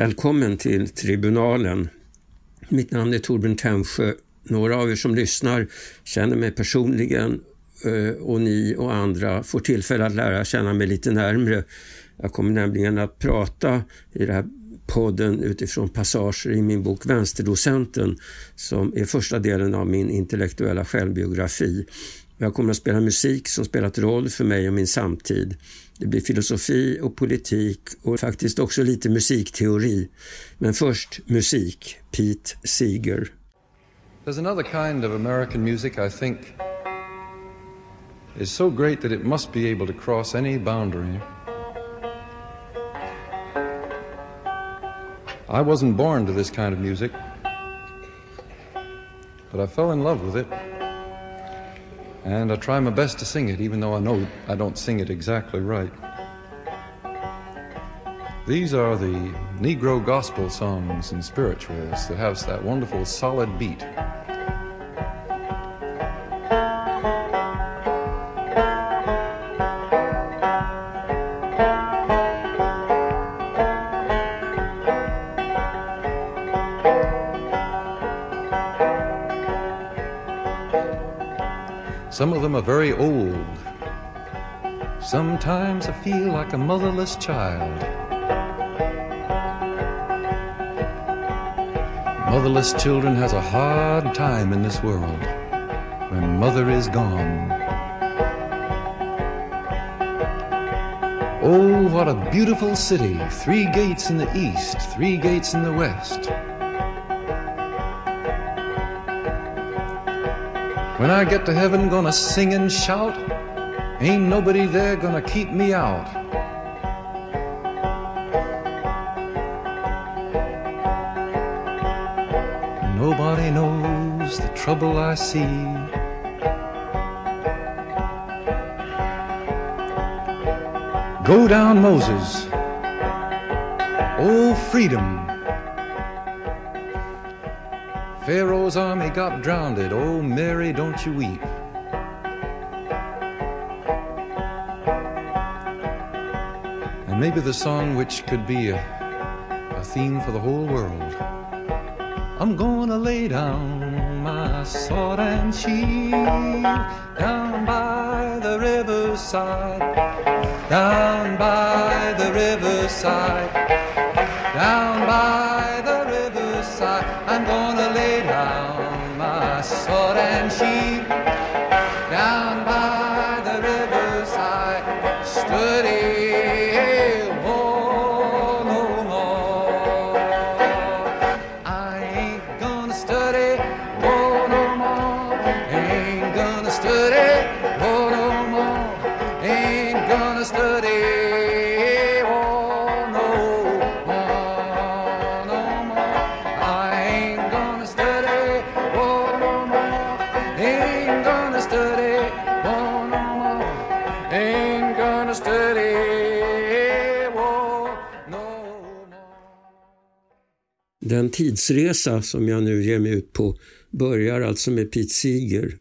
Välkommen till Tribunalen. Mitt namn är Torbjörn Tännsjö. Några av er som lyssnar känner mig personligen eh, och ni och andra får tillfälle att lära känna mig lite närmre. Jag kommer nämligen att prata i den här podden utifrån passager i min bok Vänsterdocenten som är första delen av min intellektuella självbiografi. Jag kommer att spela musik som spelat roll för mig och min samtid. Det blir filosofi och politik och faktiskt också lite musikteori. Men först musik, Pete Seeger. There's another kind of American music I think is so great that it must be able to cross any boundary. I wasn't born to this kind of music, but I fell in love with it. And I try my best to sing it, even though I know I don't sing it exactly right. These are the Negro gospel songs and spirituals that have that wonderful solid beat. Some of them are very old. Sometimes I feel like a motherless child. Motherless children has a hard time in this world when mother is gone. Oh, what a beautiful city. Three gates in the east, three gates in the west. When I get to heaven, gonna sing and shout. Ain't nobody there gonna keep me out. Nobody knows the trouble I see. Go down, Moses. Oh, freedom. Pharaoh's army got drowned. Oh, Mary, don't you weep. And maybe the song which could be a, a theme for the whole world. I'm gonna lay down my sword and shield down by the riverside, down by the riverside, down by 心。Den tidsresa som jag nu ger mig ut på börjar alltså med Pete Seeger.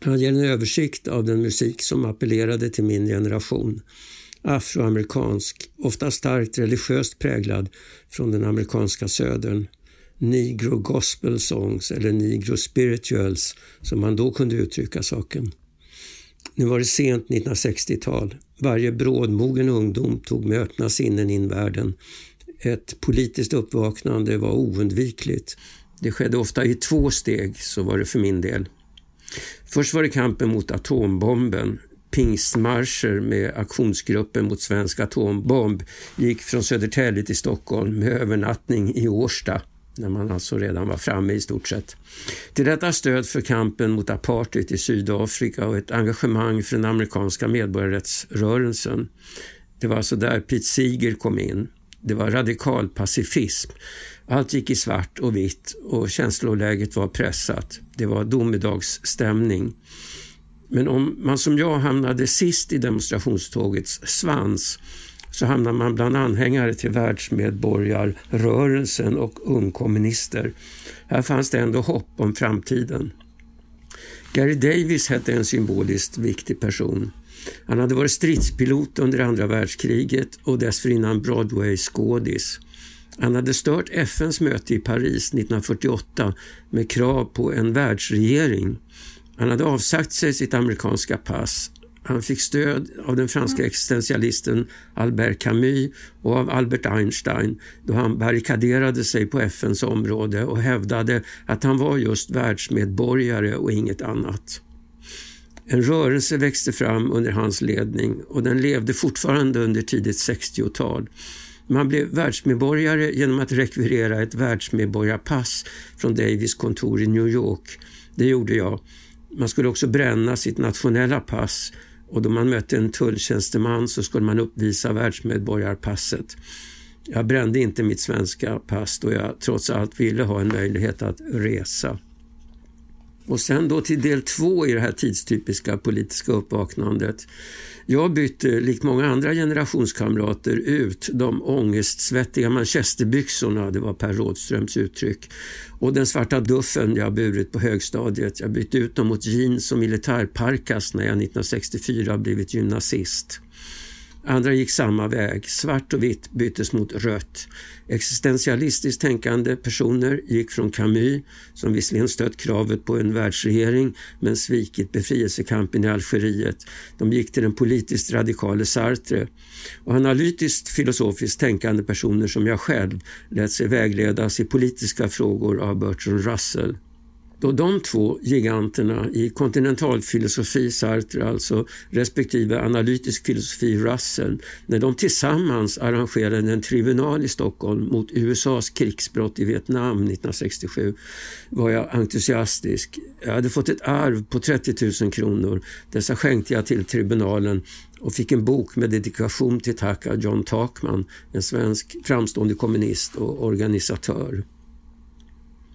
Han ger en översikt av den musik som appellerade till min generation. Afroamerikansk, ofta starkt religiöst präglad från den amerikanska södern. Negro gospel songs eller negro spirituals som man då kunde uttrycka saken. Nu var det sent 1960-tal. Varje brådmogen ungdom tog med öppna sinnen in världen. Ett politiskt uppvaknande var oundvikligt. Det skedde ofta i två steg, så var det för min del. Först var det kampen mot atombomben. Pingstmarscher med aktionsgruppen mot svensk atombomb gick från Södertälje till Stockholm med övernattning i Årsta när man alltså redan var framme i stort sett. Till detta stöd för kampen mot apartheid i Sydafrika och ett engagemang för den amerikanska medborgarrättsrörelsen. Det var alltså där Pete Seeger kom in. Det var radikal pacifism. Allt gick i svart och vitt och känsloläget var pressat. Det var domedagsstämning. Men om man som jag hamnade sist i demonstrationstågets svans så hamnar man bland anhängare till världsmedborgarrörelsen och ungkommunister. Här fanns det ändå hopp om framtiden. Gary Davis hette en symboliskt viktig person. Han hade varit stridspilot under andra världskriget och dessförinnan Broadway-skådis. Han hade stört FNs möte i Paris 1948 med krav på en världsregering. Han hade avsagt sig sitt amerikanska pass. Han fick stöd av den franska mm. existentialisten Albert Camus och av Albert Einstein då han barrikaderade sig på FNs område och hävdade att han var just världsmedborgare och inget annat. En rörelse växte fram under hans ledning och den levde fortfarande under tidigt 60-tal. Man blev världsmedborgare genom att rekvirera ett världsmedborgarpass från Davis kontor i New York. Det gjorde jag. Man skulle också bränna sitt nationella pass och då man mötte en tulltjänsteman så skulle man uppvisa världsmedborgarpasset. Jag brände inte mitt svenska pass då jag trots allt ville ha en möjlighet att resa. Och sen då till del två i det här tidstypiska politiska uppvaknandet. Jag bytte, likt många andra generationskamrater, ut de ångestsvettiga manchesterbyxorna, det var Per Rådströms uttryck, och den svarta duffen jag burit på högstadiet. Jag bytte ut dem mot jeans och militärparkas när jag 1964 blivit gymnasist. Andra gick samma väg. Svart och vitt byttes mot rött. Existentialistiskt tänkande personer gick från Camus, som visserligen stött kravet på en världsregering men svikit befrielsekampen i Algeriet. De gick till den politiskt radikale Sartre. Och analytiskt filosofiskt tänkande personer som jag själv lät sig vägledas i politiska frågor av Bertrand Russell. Då de två giganterna i kontinentalfilosofi, Sartre alltså, respektive analytisk filosofi, Russell, när de tillsammans arrangerade en tribunal i Stockholm mot USAs krigsbrott i Vietnam 1967 var jag entusiastisk. Jag hade fått ett arv på 30 000 kronor. Dessa skänkte jag till tribunalen och fick en bok med dedikation till tack av John Takman, en svensk framstående kommunist och organisatör.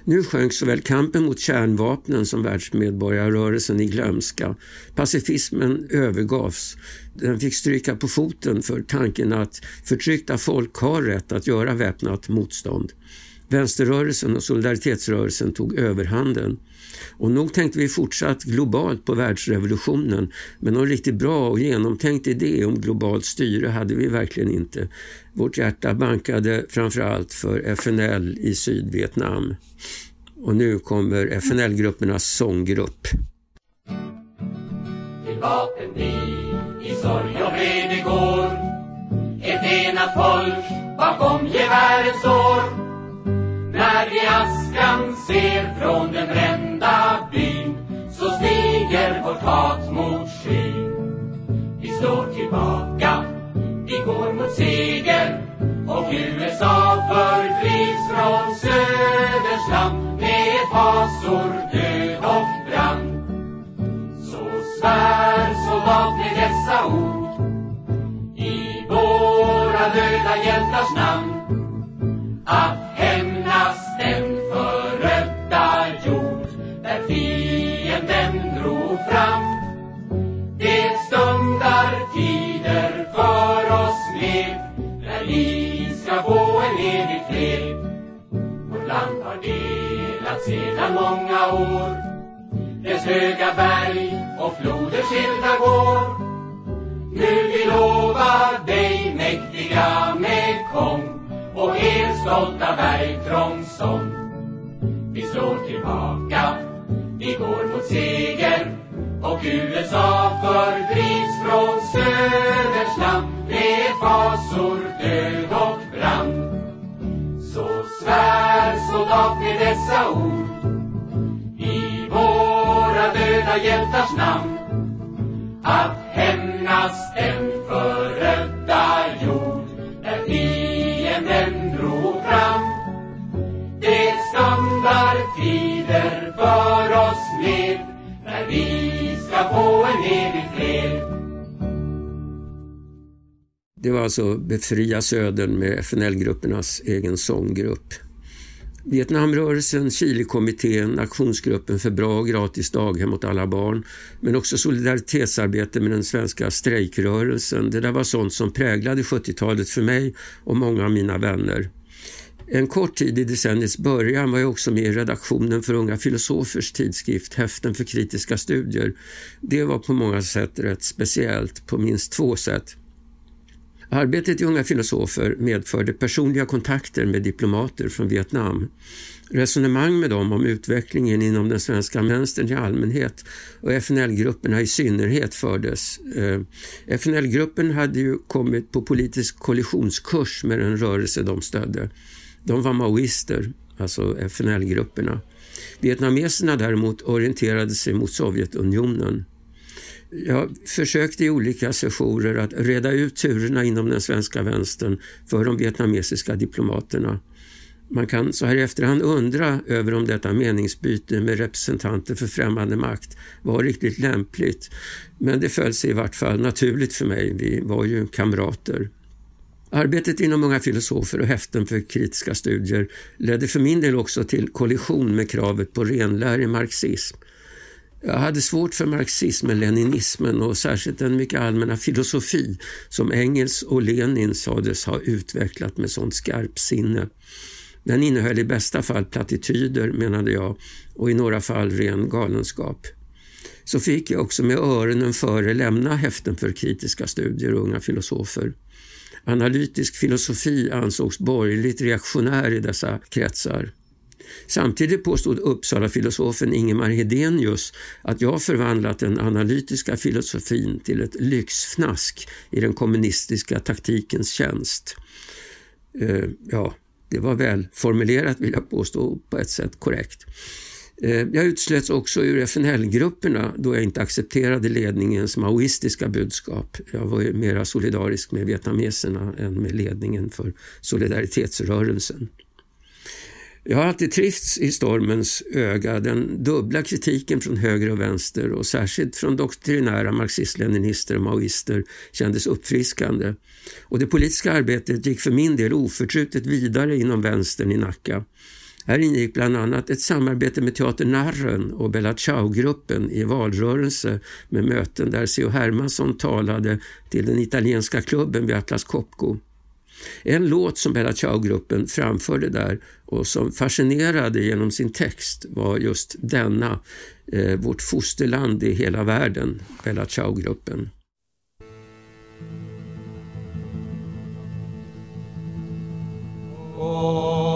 Nu sjönk såväl kampen mot kärnvapnen som världsmedborgarrörelsen i glömska. Pacifismen övergavs. Den fick stryka på foten för tanken att förtryckta folk har rätt att göra väpnat motstånd. Vänsterrörelsen och solidaritetsrörelsen tog överhanden. Och nog tänkte vi fortsatt globalt på världsrevolutionen men någon riktigt bra och genomtänkt idé om globalt styre hade vi verkligen inte. Vårt hjärta bankade framförallt för FNL i Sydvietnam. Och nu kommer FNL-gruppernas sånggrupp. Till vapenby i sorg och vrede går ett enat folk bakom gevären står när vi askan ser från den brända byn så stiger vårt hat mot skyn. Vi slår tillbaka, vi går mot seger och USA förflygs från söders land med fasor, död och brand. Så svär soldat med dessa ord i våra döda hjältars namn sedan många år dess höga berg och floder skilda går. Nu vi lovar dig mäktiga Mekong och er stolta bergtrångsång. Vi slår tillbaka, vi går mot seger och USA fördrivs från söders land med fasor, död och brand. Så svär soldat med dessa ord i våra döda hjältars namn att hämnas den förödda jord När fienden drog fram. Det stundar tider för oss med när vi ska få en evig fred. Det var alltså Befria Södern med FNL-gruppernas egen sånggrupp. Vietnamrörelsen, Chilekommittén, Aktionsgruppen för bra och gratis daghem åt alla barn men också solidaritetsarbete med den svenska strejkrörelsen. Det där var sånt som präglade 70-talet för mig och många av mina vänner. En kort tid i decenniets början var jag också med i redaktionen för Unga filosofers tidskrift Häften för kritiska studier. Det var på många sätt rätt speciellt, på minst två sätt. Arbetet i Unga filosofer medförde personliga kontakter med diplomater från Vietnam. Resonemang med dem om utvecklingen inom den svenska vänstern i allmänhet och FNL-grupperna i synnerhet fördes. Eh, FNL-gruppen hade ju kommit på politisk kollisionskurs med den rörelse de stödde. De var maoister, alltså FNL-grupperna. Vietnameserna däremot orienterade sig mot Sovjetunionen. Jag försökte i olika sessioner att reda ut turerna inom den svenska vänstern för de vietnamesiska diplomaterna. Man kan så här i efterhand undra över om detta meningsbyte med representanter för främmande makt var riktigt lämpligt. Men det föll sig i vart fall naturligt för mig. Vi var ju kamrater. Arbetet inom Unga filosofer och häften för kritiska studier ledde för min del också till kollision med kravet på renlärig marxism. Jag hade svårt för marxismen, leninismen och särskilt den mycket allmänna filosofi som Engels och Lenin sades ha utvecklat med sånt skarpsinne. Den innehöll i bästa fall plattityder, menade jag, och i några fall ren galenskap. Så fick jag också med öronen före lämna häften för kritiska studier och unga filosofer. Analytisk filosofi ansågs borgerligt reaktionär i dessa kretsar. Samtidigt påstod Uppsala-filosofen Ingemar Hedenius att jag förvandlat den analytiska filosofin till ett lyxfnask i den kommunistiska taktikens tjänst. Eh, ja, det var väl formulerat vill jag påstå, på ett sätt korrekt. Eh, jag utslöts också ur FNL-grupperna då jag inte accepterade ledningens maoistiska budskap. Jag var ju mera solidarisk med vietnameserna än med ledningen för solidaritetsrörelsen. Jag har alltid trivts i stormens öga, den dubbla kritiken från höger och vänster och särskilt från doktrinära marxist-leninister och maoister kändes uppfriskande. Och det politiska arbetet gick för min del oförtrutet vidare inom vänstern i Nacka. Här ingick bland annat ett samarbete med Teater Narren och Bella Ciao-gruppen i valrörelse med möten där C.H. Hermansson talade till den italienska klubben vid Atlas Copco. En låt som Bella Ciao-gruppen framförde där och som fascinerade genom sin text var just denna, eh, Vårt fosterland i hela världen, Bella Ciao-gruppen. Oh.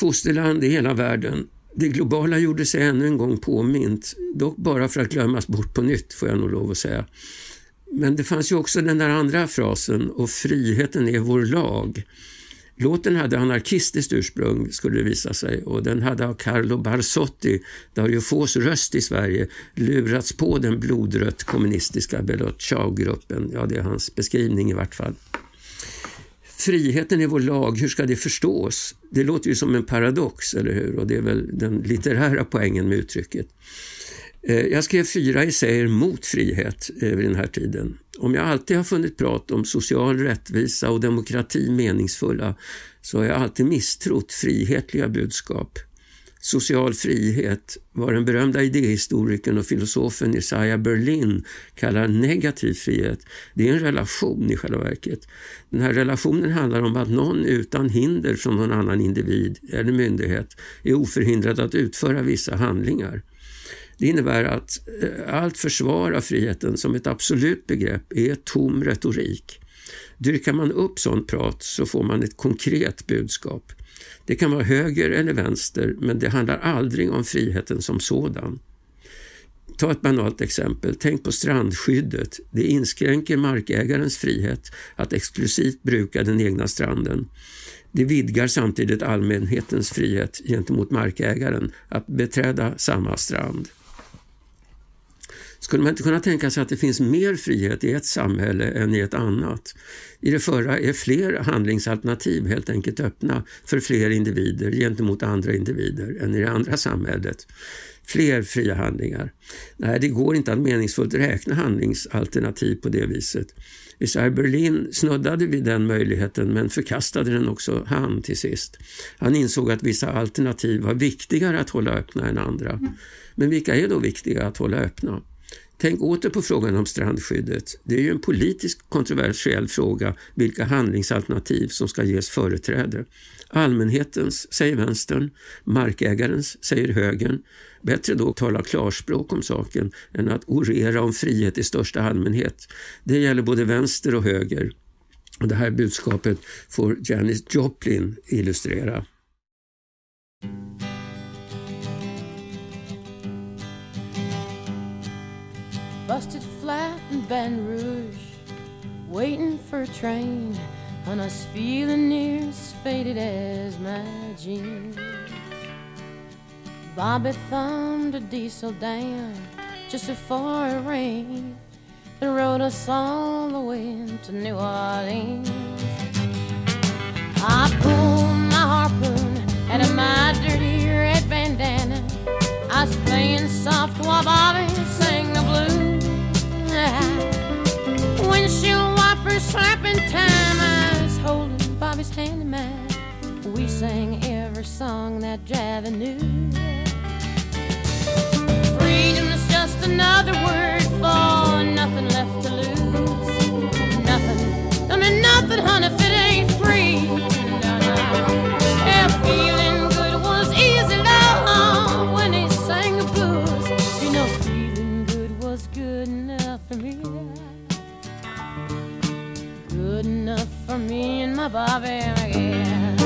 Fosterland i hela världen. Det globala gjorde sig ännu en gång påmint, dock bara för att glömmas bort på nytt får jag nog lov att säga. Men det fanns ju också den där andra frasen, och friheten är vår lag. Låten hade anarkistiskt ursprung, skulle det visa sig, och den hade av Carlo Barsotti, Dario Fås röst i Sverige, lurats på den blodrött kommunistiska Belot gruppen Ja, det är hans beskrivning i vart fall. Friheten är vår lag, hur ska det förstås? Det låter ju som en paradox, eller hur? Och det är väl den litterära poängen med uttrycket. Eh, jag skrev fyra essäer mot frihet eh, vid den här tiden. Om jag alltid har funnit prat om social rättvisa och demokrati meningsfulla så har jag alltid misstrott frihetliga budskap. Social frihet, vad den berömda idéhistorikern och filosofen Isaiah Berlin kallar negativ frihet, det är en relation i själva verket. Den här relationen handlar om att någon utan hinder från någon annan individ eller myndighet är oförhindrad att utföra vissa handlingar. Det innebär att eh, allt försvar av friheten som ett absolut begrepp är tom retorik. Dyrkar man upp sånt prat så får man ett konkret budskap. Det kan vara höger eller vänster, men det handlar aldrig om friheten som sådan. Ta ett banalt exempel. Tänk på strandskyddet. Det inskränker markägarens frihet att exklusivt bruka den egna stranden. Det vidgar samtidigt allmänhetens frihet gentemot markägaren att beträda samma strand. Skulle man inte kunna tänka sig att det finns mer frihet i ett samhälle än i ett annat? I det förra är fler handlingsalternativ helt enkelt öppna för fler individer gentemot andra individer än i det andra samhället. Fler fria handlingar. Nej, det går inte att meningsfullt räkna handlingsalternativ på det viset. I Berlin snuddade vid den möjligheten men förkastade den också han till sist. Han insåg att vissa alternativ var viktigare att hålla öppna än andra. Men vilka är då viktiga att hålla öppna? Tänk åter på frågan om strandskyddet. Det är ju en politiskt kontroversiell fråga vilka handlingsalternativ som ska ges företräde. Allmänhetens, säger vänstern, markägarens, säger högern. Bättre då att tala klarspråk om saken än att orera om frihet i största allmänhet. Det gäller både vänster och höger. Och det här budskapet får Janis Joplin illustrera. Busted flat in Baton Rouge, waiting for a train, and us feeling near as faded as my jeans. Bobby thumbed a diesel down just before it rained and rode us all the way to New Orleans. I pulled my harpoon out of my dirty red bandana. I was playing soft while Bobby slapping time. I was holding Bobby's hand in mine. We sang every song that Javi knew. Freedom's just another word for for me and my Bobby again.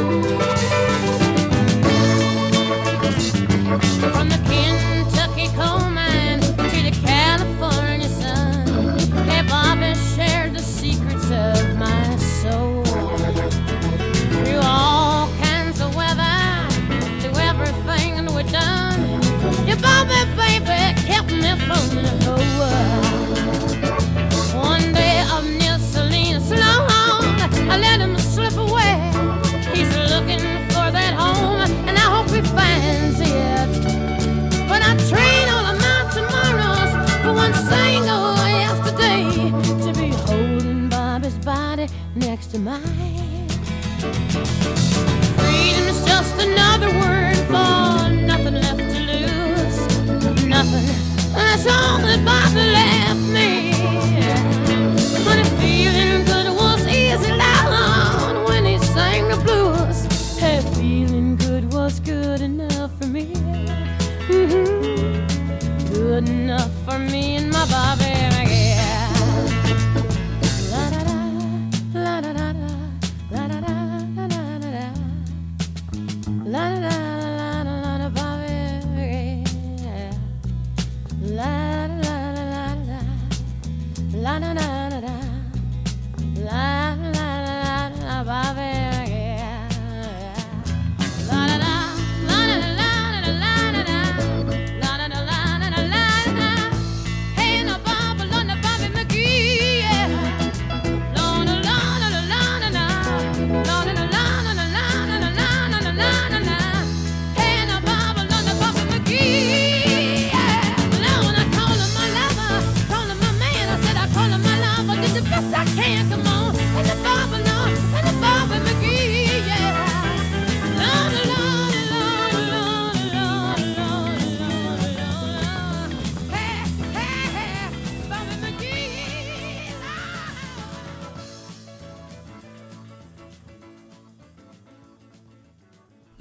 From the Kentucky coal mine to the California sun, hey, Bobby shared the secrets of my soul. Left me. But if feeling good was easy when he sang the blues. Hey, feeling good was good enough for me. Mhm. Good enough for me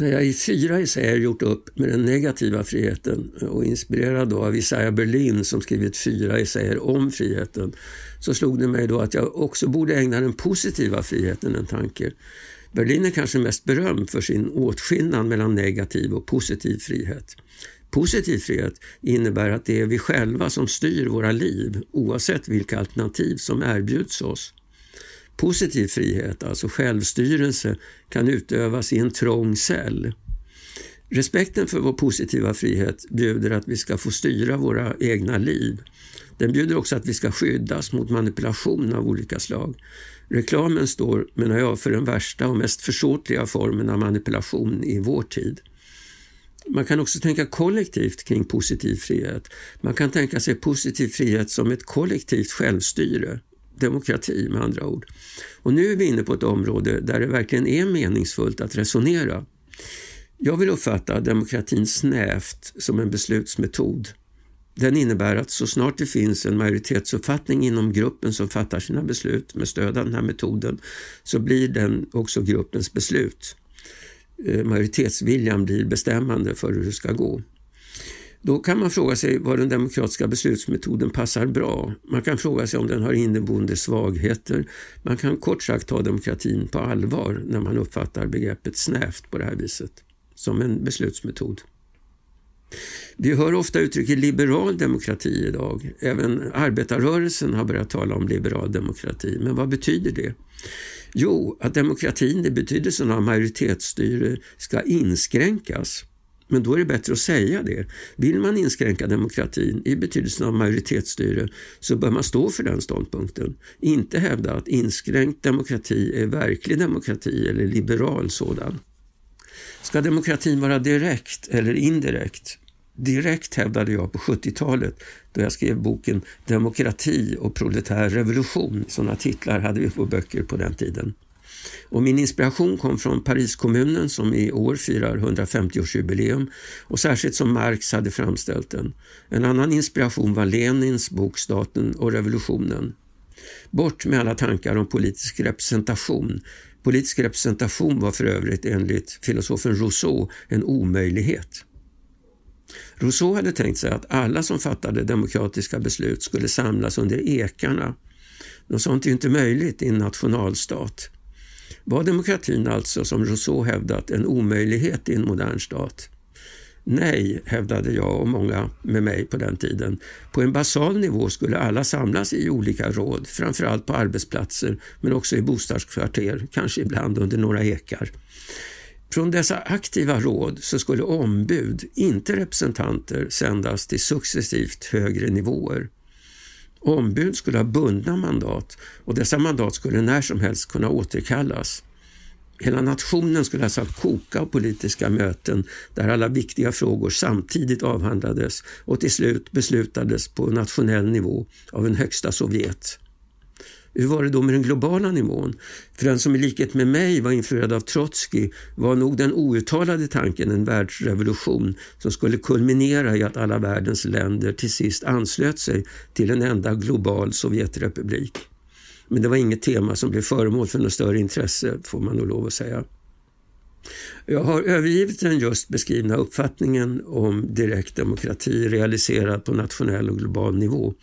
När jag i fyra essäer gjort upp med den negativa friheten och inspirerad då av Isaiah Berlin som skrivit fyra essäer om friheten så slog det mig då att jag också borde ägna den positiva friheten en tanke. Berlin är kanske mest berömd för sin åtskillnad mellan negativ och positiv frihet. Positiv frihet innebär att det är vi själva som styr våra liv oavsett vilka alternativ som erbjuds oss. Positiv frihet, alltså självstyrelse, kan utövas i en trång cell. Respekten för vår positiva frihet bjuder att vi ska få styra våra egna liv. Den bjuder också att vi ska skyddas mot manipulation av olika slag. Reklamen står, menar jag, för den värsta och mest försåtliga formen av manipulation i vår tid. Man kan också tänka kollektivt kring positiv frihet. Man kan tänka sig positiv frihet som ett kollektivt självstyre demokrati med andra ord. Och nu är vi inne på ett område där det verkligen är meningsfullt att resonera. Jag vill uppfatta demokratin snävt som en beslutsmetod. Den innebär att så snart det finns en majoritetsuppfattning inom gruppen som fattar sina beslut med stöd av den här metoden så blir den också gruppens beslut. Eh, majoritetsviljan blir bestämmande för hur det ska gå. Då kan man fråga sig var den demokratiska beslutsmetoden passar bra. Man kan fråga sig om den har inneboende svagheter. Man kan kort sagt ta demokratin på allvar när man uppfattar begreppet snävt på det här viset, som en beslutsmetod. Vi hör ofta uttrycket liberal demokrati idag. Även arbetarrörelsen har börjat tala om liberal demokrati. Men vad betyder det? Jo, att demokratin i betydelsen av majoritetsstyre ska inskränkas men då är det bättre att säga det. Vill man inskränka demokratin i betydelsen av majoritetsstyre så bör man stå för den ståndpunkten. Inte hävda att inskränkt demokrati är verklig demokrati eller liberal sådan. Ska demokratin vara direkt eller indirekt? Direkt hävdade jag på 70-talet då jag skrev boken Demokrati och proletär revolution. Sådana titlar hade vi på böcker på den tiden. Och min inspiration kom från Pariskommunen som i år firar 150-årsjubileum och särskilt som Marx hade framställt den. En annan inspiration var Lenins bok Staten och revolutionen. Bort med alla tankar om politisk representation. Politisk representation var för övrigt enligt filosofen Rousseau en omöjlighet. Rousseau hade tänkt sig att alla som fattade demokratiska beslut skulle samlas under ekarna. Något sånt är inte möjligt i en nationalstat. Var demokratin alltså, som Rousseau hävdat, en omöjlighet i en modern stat? Nej, hävdade jag och många med mig på den tiden. På en basal nivå skulle alla samlas i olika råd, framförallt på arbetsplatser men också i bostadskvarter, kanske ibland under några ekar. Från dessa aktiva råd så skulle ombud, inte representanter, sändas till successivt högre nivåer. Ombud skulle ha bundna mandat och dessa mandat skulle när som helst kunna återkallas. Hela nationen skulle alltså koka av politiska möten där alla viktiga frågor samtidigt avhandlades och till slut beslutades på nationell nivå av en högsta Sovjet. Hur var det då med den globala nivån? För den som i likhet med mig var influerad av Trotsky var nog den outtalade tanken en världsrevolution som skulle kulminera i att alla världens länder till sist anslöt sig till en enda global Sovjetrepublik. Men det var inget tema som blev föremål för något större intresse, får man nog lov att säga. Jag har övergivit den just beskrivna uppfattningen om direkt demokrati realiserad på nationell och global nivå.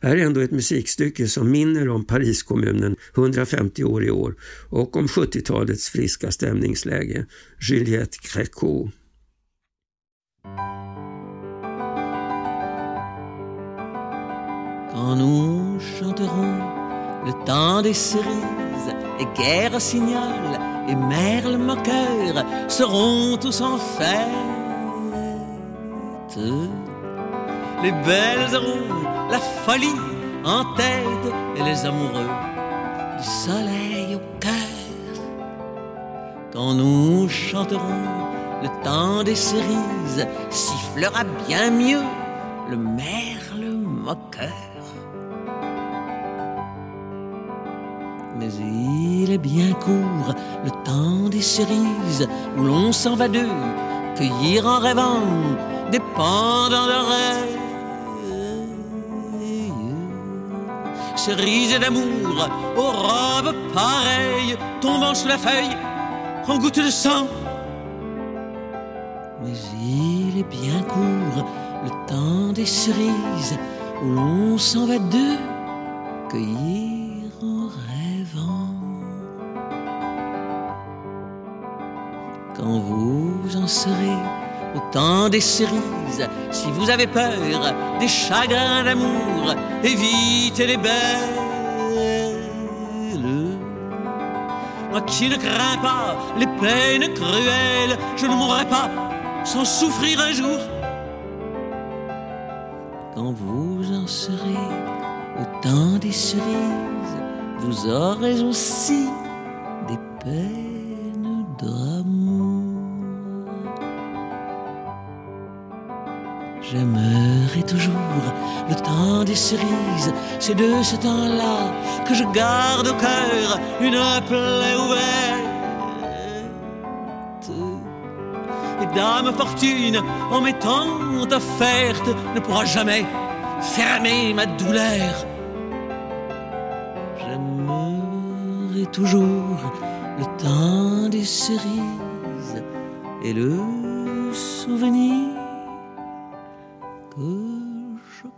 Här är ändå ett musikstycke som minner om Pariskommunen 150 år i år och om 70-talets friska stämningsläge. Juliette Gréco. quand nous chanterons le temps des cerises et guerre signal et merle moqueur seront tous en fête. Les belles auront la folie en tête et les amoureux du soleil au cœur. Quand nous chanterons le temps des cerises, sifflera bien mieux le merle moqueur. Mais il est bien court le temps des cerises où l'on s'en va d'eux cueillir en rêvant des pendants d'oreilles. Cerises d'amour aux robes pareilles tombant sur la feuille en gouttes de sang. Mais il est bien court le temps des cerises où l'on s'en va d'eux cueillir Quand vous en serez au temps des cerises, si vous avez peur des chagrins d'amour, évitez les belles. Moi qui ne crains pas les peines cruelles, je ne mourrai pas sans souffrir un jour. Quand vous en serez au temps des cerises, vous aurez aussi des peines d'amour. J'aimerai toujours le temps des cerises, c'est de ce temps-là que je garde au cœur une plaie ouverte. Et dame fortune, en m'étant offerte, ne pourra jamais fermer ma douleur. J'aimerai toujours le temps des cerises et le souvenir que je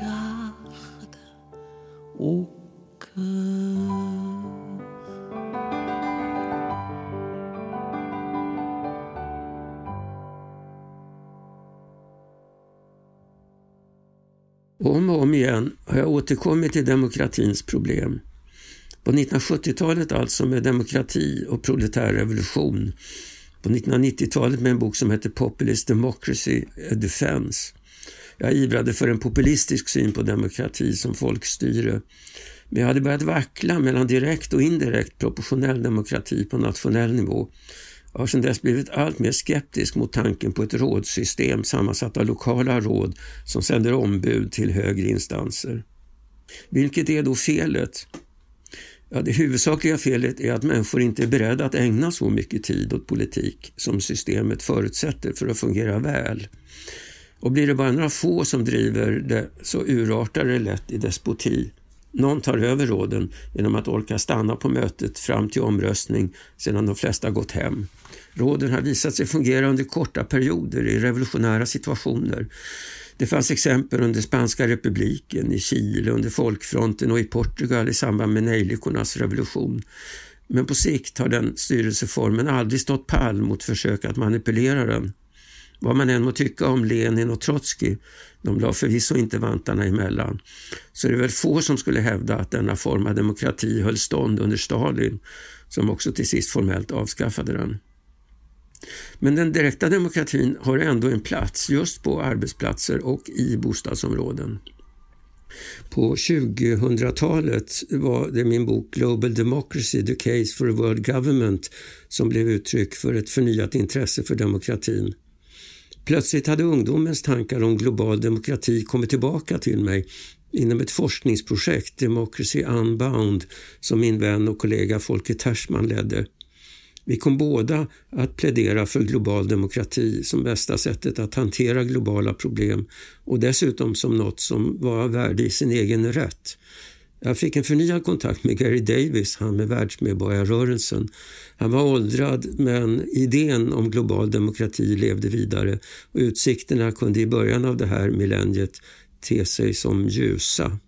garde au cœur. Om och om igen har jag återkommit till demokratins problem. På 1970-talet alltså med demokrati och proletär revolution. På 1990-talet med en bok som heter Populist Democracy a Defense. Jag ivrade för en populistisk syn på demokrati som folkstyre. Men jag hade börjat vackla mellan direkt och indirekt proportionell demokrati på nationell nivå. Jag har sedan dess blivit allt mer skeptisk mot tanken på ett rådsystem sammansatt av lokala råd som sänder ombud till högre instanser. Vilket är då felet? Ja, det huvudsakliga felet är att människor inte är beredda att ägna så mycket tid åt politik som systemet förutsätter för att fungera väl. Och blir det bara några få som driver det så urartar det lätt i despoti. Någon tar över råden genom att orka stanna på mötet fram till omröstning sedan de flesta gått hem. Råden har visat sig fungera under korta perioder i revolutionära situationer. Det fanns exempel under spanska republiken, i Chile, under folkfronten och i Portugal i samband med nejlikornas revolution. Men på sikt har den styrelseformen aldrig stått pall mot försök att manipulera den. Vad man än må tycka om Lenin och Trotskij, de la förvisso inte vantarna emellan, så är det väl få som skulle hävda att denna form av demokrati höll stånd under Stalin, som också till sist formellt avskaffade den. Men den direkta demokratin har ändå en plats just på arbetsplatser och i bostadsområden. På 2000-talet var det min bok Global Democracy, The Case for a World Government som blev uttryck för ett förnyat intresse för demokratin. Plötsligt hade ungdomens tankar om global demokrati kommit tillbaka till mig inom ett forskningsprojekt, Democracy Unbound, som min vän och kollega Folke Tersman ledde. Vi kom båda att plädera för global demokrati som bästa sättet att hantera globala problem och dessutom som något som var av värde i sin egen rätt. Jag fick en förnyad kontakt med Gary Davis, han med världsmedborgarrörelsen. Han var åldrad men idén om global demokrati levde vidare och utsikterna kunde i början av det här millenniet te sig som ljusa.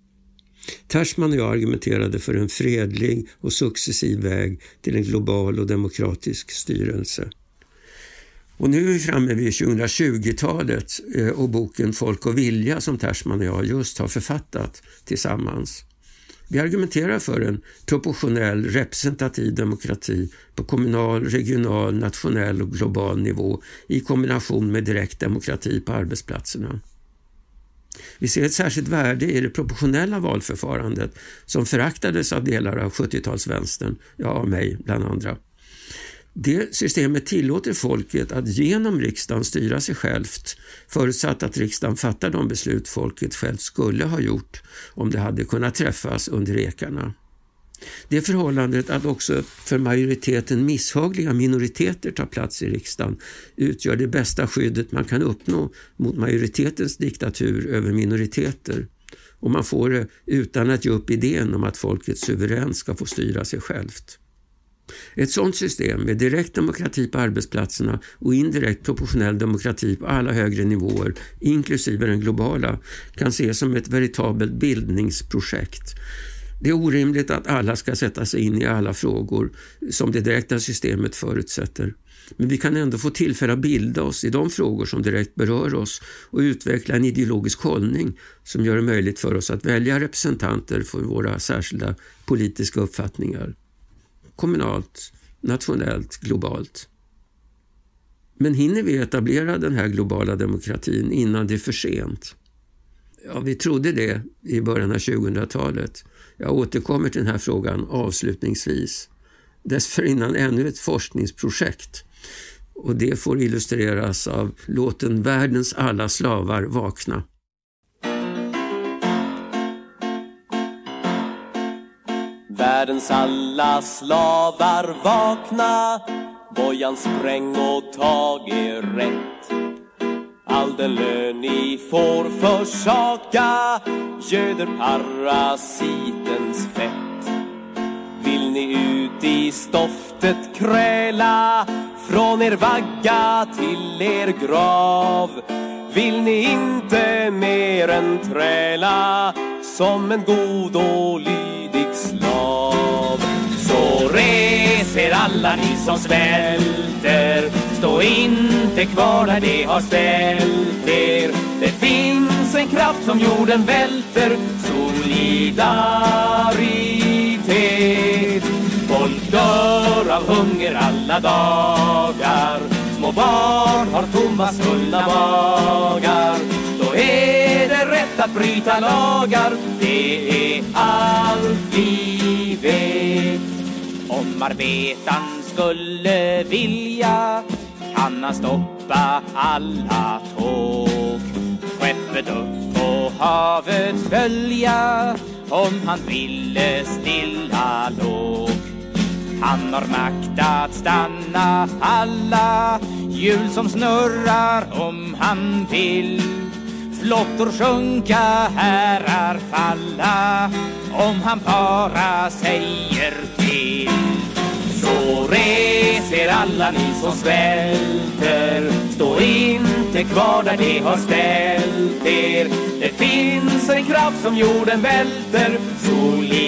Tersman och jag argumenterade för en fredlig och successiv väg till en global och demokratisk styrelse. Och nu är vi framme vid 2020-talet eh, och boken Folk och vilja som Tersman och jag just har författat tillsammans. Vi argumenterar för en proportionell representativ demokrati på kommunal, regional, nationell och global nivå i kombination med direkt demokrati på arbetsplatserna. Vi ser ett särskilt värde i det proportionella valförfarandet som föraktades av delar av 70-talsvänstern, ja, av mig bland andra. Det systemet tillåter folket att genom riksdagen styra sig självt förutsatt att riksdagen fattar de beslut folket självt skulle ha gjort om det hade kunnat träffas under ekarna. Det förhållandet att också för majoriteten misshagliga minoriteter tar plats i riksdagen utgör det bästa skyddet man kan uppnå mot majoritetens diktatur över minoriteter. Och man får det utan att ge upp idén om att folket suveränt ska få styra sig självt. Ett sådant system med direkt demokrati på arbetsplatserna och indirekt proportionell demokrati på alla högre nivåer, inklusive den globala, kan ses som ett veritabelt bildningsprojekt. Det är orimligt att alla ska sätta sig in i alla frågor som det direkta systemet förutsätter. Men vi kan ändå få tillfälle att bilda oss i de frågor som direkt berör oss och utveckla en ideologisk hållning som gör det möjligt för oss att välja representanter för våra särskilda politiska uppfattningar kommunalt, nationellt, globalt. Men hinner vi etablera den här globala demokratin innan det är för sent? Ja, vi trodde det i början av 2000-talet. Jag återkommer till den här frågan avslutningsvis. Dessförinnan ännu ett forskningsprojekt och det får illustreras av låten Världens alla slavar vakna. Världens alla slavar vakna. Bojan spräng och tag er rätt. All den lön ni får försaka. Göder parasitens fett. Vill ni ut i stoftet kräla? Från er vagga till er grav. Vill ni inte mer än träla? Som en god och av. Så res er alla ni som svälter, stå inte kvar där det har ställt er. Det finns en kraft som jorden välter, solidaritet. Folk dör av hunger alla dagar Små barn har tomma svullna magar Då är det rätt att bryta lagar Det är allt vi vet Om arbetaren skulle vilja kan han stoppa alla tåg. Skeppet upp på havet följa om han ville stilla låg. Han har makt att stanna alla hjul som snurrar om han vill. Flottor sjunka, herrar falla om han bara säger till. Så res er alla ni som svälter Stå inte kvar där ni har ställt er Det finns en kraft som jorden välter Solidaritet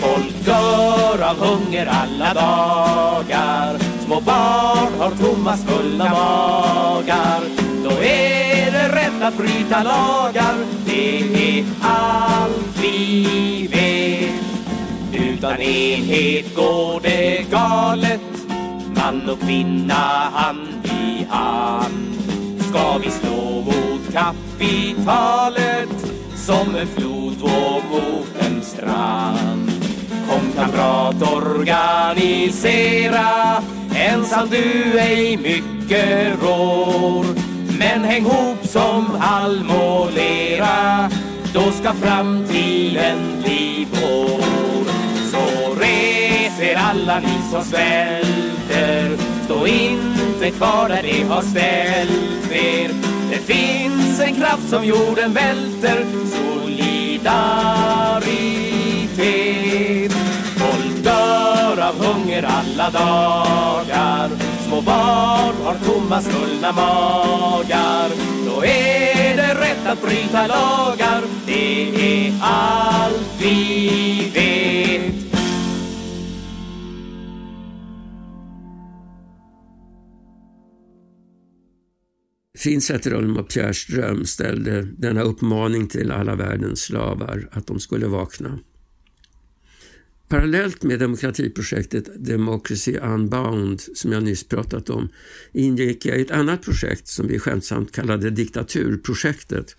Folk dör av hunger alla dagar Små barn har tomma fulla magar. Då är det rätt att bryta lagar. Det är allt vi vet. Utan enhet går det galet. Man och kvinna hand i hand Ska vi slå mot kapitalet Som en flodvåg mot en strand? Kom kamrat organisera Ensam du ej mycket rår. Men häng ihop som halm och lera Då ska framtiden bli vår. Så res er alla ni som svälter. Stå inte kvar där det har ställt er. Det finns en kraft som jorden välter. Solidaritet av hunger alla dagar. Små barn har tomma svullna magar. Då är det rätt att bryta lagar. Det är allt vi vet. Finsätterholm och Pjärström ställde denna uppmaning till alla världens slavar att de skulle vakna. Parallellt med demokratiprojektet Democracy Unbound som jag nyss pratat om ingick jag i ett annat projekt som vi skämtsamt kallade diktaturprojektet.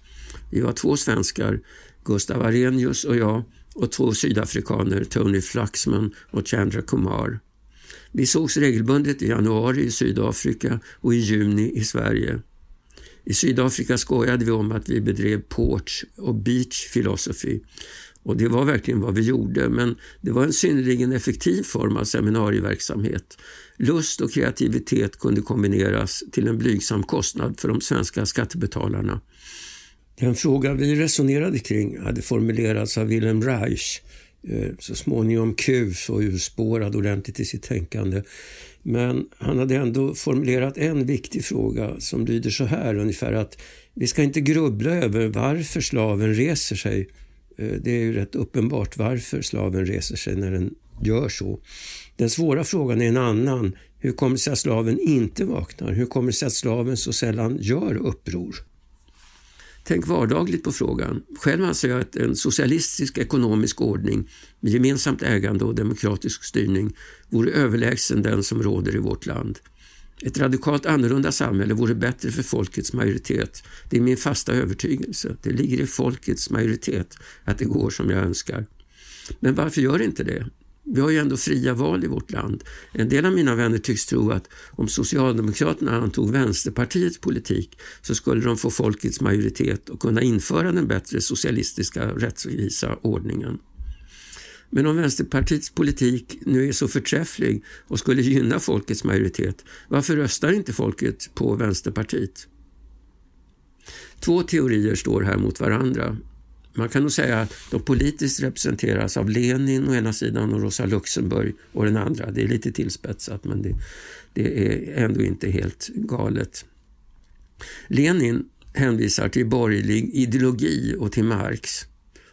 Vi var två svenskar, Gustav Arrhenius och jag och två sydafrikaner, Tony Flaxman och Chandra Kumar. Vi sågs regelbundet i januari i Sydafrika och i juni i Sverige. I Sydafrika skojade vi om att vi bedrev porch och beach philosophy och det var verkligen vad vi gjorde, men det var en synnerligen effektiv form av seminarieverksamhet. Lust och kreativitet kunde kombineras till en blygsam kostnad för de svenska skattebetalarna. Den fråga vi resonerade kring hade formulerats av Wilhelm Reich, eh, så småningom kus och urspårad ordentligt i sitt tänkande. Men han hade ändå formulerat en viktig fråga som lyder så här ungefär att vi ska inte grubbla över varför slaven reser sig Eh, det är ju rätt uppenbart varför slaven reser sig när den gör så. Den svåra frågan är en annan. Hur kommer det sig att slaven inte vaknar? Hur kommer det sig att slaven så sällan gör uppror? Tänk vardagligt på frågan. Själv anser jag att en socialistisk ekonomisk ordning med gemensamt ägande och demokratisk styrning vore överlägsen den som råder i vårt land. Ett radikalt annorlunda samhälle vore bättre för folkets majoritet. Det är min fasta övertygelse. Det ligger i folkets majoritet att det går som jag önskar. Men varför gör det inte det? Vi har ju ändå fria val i vårt land. En del av mina vänner tycks tro att om Socialdemokraterna antog Vänsterpartiets politik så skulle de få folkets majoritet och kunna införa den bättre socialistiska rättvisa ordningen. Men om Vänsterpartiets politik nu är så förträfflig och skulle gynna folkets majoritet, varför röstar inte folket på Vänsterpartiet? Två teorier står här mot varandra. Man kan nog säga att de politiskt representeras av Lenin å ena sidan och Rosa Luxemburg å den andra. Det är lite tillspetsat men det, det är ändå inte helt galet. Lenin hänvisar till borgerlig ideologi och till Marx.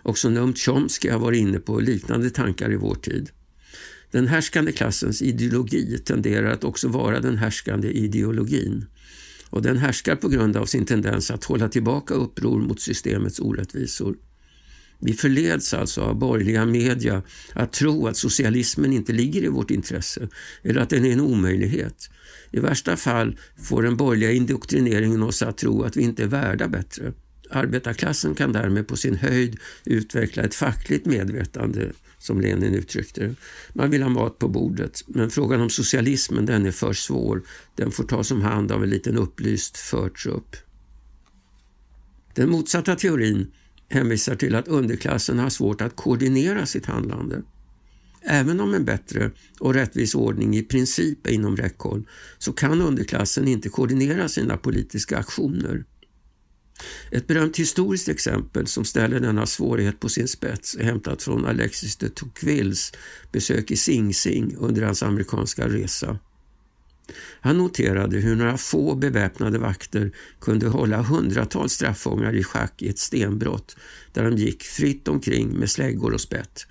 Också Noam Chomsky har varit inne på liknande tankar i vår tid. Den härskande klassens ideologi tenderar att också vara den härskande ideologin. Och den härskar på grund av sin tendens att hålla tillbaka uppror mot systemets orättvisor. Vi förleds alltså av borgerliga media att tro att socialismen inte ligger i vårt intresse eller att den är en omöjlighet. I värsta fall får den borgerliga indoktrineringen oss att tro att vi inte är värda bättre. Arbetarklassen kan därmed på sin höjd utveckla ett fackligt medvetande, som Lenin uttryckte det. Man vill ha mat på bordet, men frågan om socialismen den är för svår. Den får tas om hand av en liten upplyst förtrupp. Den motsatta teorin hänvisar till att underklassen har svårt att koordinera sitt handlande. Även om en bättre och rättvis ordning i princip är inom räckhåll så kan underklassen inte koordinera sina politiska aktioner. Ett berömt historiskt exempel som ställer denna svårighet på sin spets är hämtat från Alexis de Tocquevilles besök i Sing Sing under hans amerikanska resa. Han noterade hur några få beväpnade vakter kunde hålla hundratals straffångar i schack i ett stenbrott där de gick fritt omkring med släggor och spett.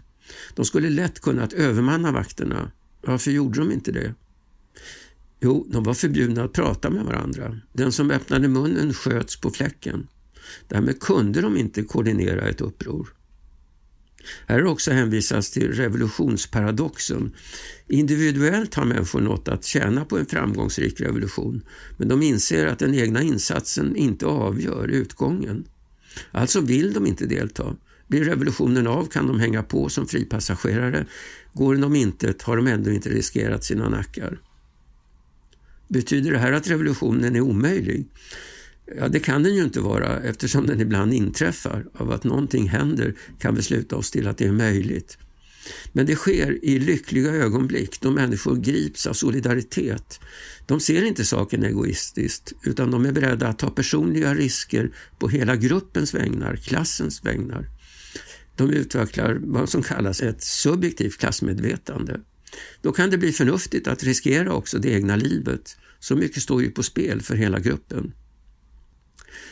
De skulle lätt kunnat övermanna vakterna. Varför gjorde de inte det? Jo, de var förbjudna att prata med varandra. Den som öppnade munnen sköts på fläcken. Därmed kunde de inte koordinera ett uppror. Här har också hänvisats till revolutionsparadoxen. Individuellt har människor något att tjäna på en framgångsrik revolution, men de inser att den egna insatsen inte avgör utgången. Alltså vill de inte delta. Blir revolutionen av kan de hänga på som fripassagerare. Går den om intet har de ändå inte riskerat sina nackar. Betyder det här att revolutionen är omöjlig? Ja, det kan den ju inte vara eftersom den ibland inträffar. Av att någonting händer kan vi sluta oss till att det är möjligt. Men det sker i lyckliga ögonblick då människor grips av solidaritet. De ser inte saken egoistiskt utan de är beredda att ta personliga risker på hela gruppens vägnar, klassens vägnar. De utvecklar vad som kallas ett subjektivt klassmedvetande. Då kan det bli förnuftigt att riskera också det egna livet. Så mycket står ju på spel för hela gruppen.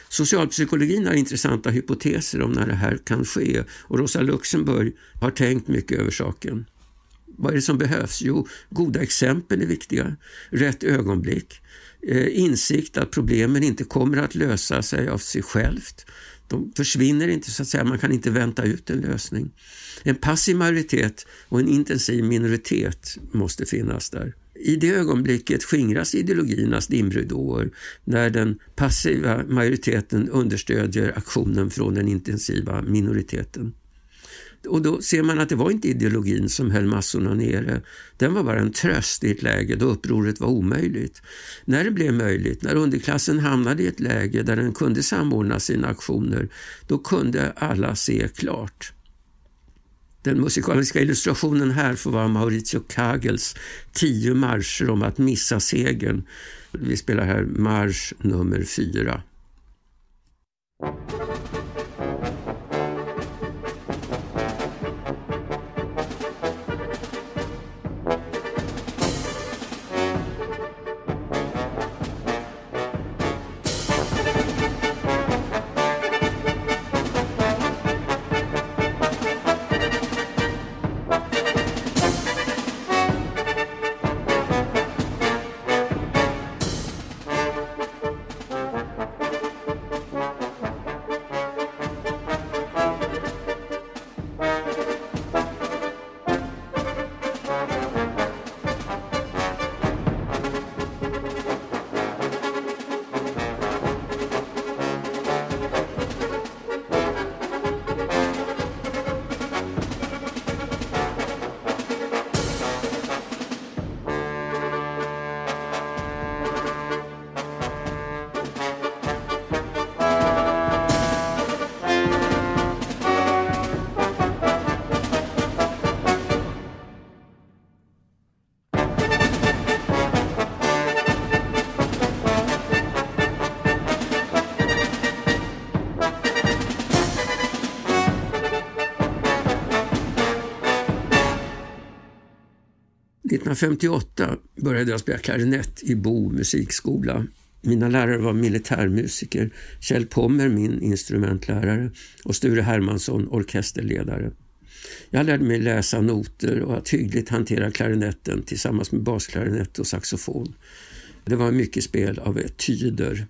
Socialpsykologin har intressanta hypoteser om när det här kan ske och Rosa Luxemburg har tänkt mycket över saken. Vad är det som behövs? Jo, goda exempel är viktiga. Rätt ögonblick. Eh, insikt att problemen inte kommer att lösa sig av sig självt. De försvinner inte, så att säga. man kan inte vänta ut en lösning. En passiv majoritet och en intensiv minoritet måste finnas där. I det ögonblicket skingras ideologiernas dimridåer när den passiva majoriteten understödjer aktionen från den intensiva minoriteten. Och då ser man att det var inte ideologin som höll massorna nere. Den var bara en tröst i ett läge då upproret var omöjligt. När det blev möjligt, när underklassen hamnade i ett läge där den kunde samordna sina aktioner, då kunde alla se klart. Den musikaliska illustrationen här får vara Maurizio Kagels Tio marscher om att missa segern. Vi spelar här marsch nummer fyra. 1958 började jag spela klarinett i Bo musikskola. Mina lärare var militärmusiker, Kjell Pommer min instrumentlärare och Sture Hermansson orkesterledare. Jag lärde mig läsa noter och att hyggligt hantera klarinetten tillsammans med basklarinett och saxofon. Det var mycket spel av etyder.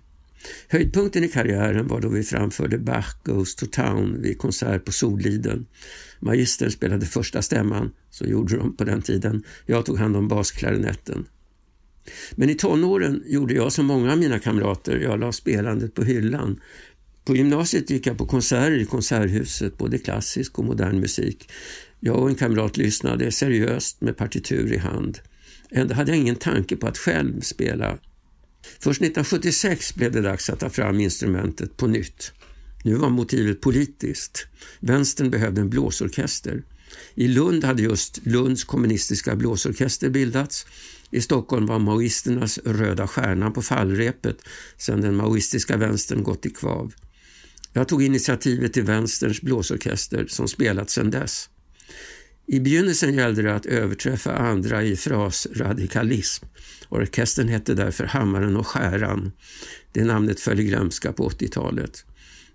Höjdpunkten i karriären var då vi framförde Bach Goes to Town vid konsert på Soliden. Magistern spelade första stämman, så gjorde de på den tiden. Jag tog hand om basklarinetten. Men i tonåren gjorde jag som många av mina kamrater, jag la spelandet på hyllan. På gymnasiet gick jag på konserter i Konserthuset, både klassisk och modern musik. Jag och en kamrat lyssnade seriöst med partitur i hand. Ändå hade jag ingen tanke på att själv spela. Först 1976 blev det dags att ta fram instrumentet på nytt. Nu var motivet politiskt. Vänstern behövde en blåsorkester. I Lund hade just Lunds kommunistiska blåsorkester bildats. I Stockholm var maoisternas röda stjärna på fallrepet sedan den maoistiska vänstern gått i kvav. Jag tog initiativet till vänsterns blåsorkester som spelat sedan dess. I begynnelsen gällde det att överträffa andra i frasradikalism. Orkestern hette därför Hammaren och skäran. Det namnet föll i glömska på 80-talet.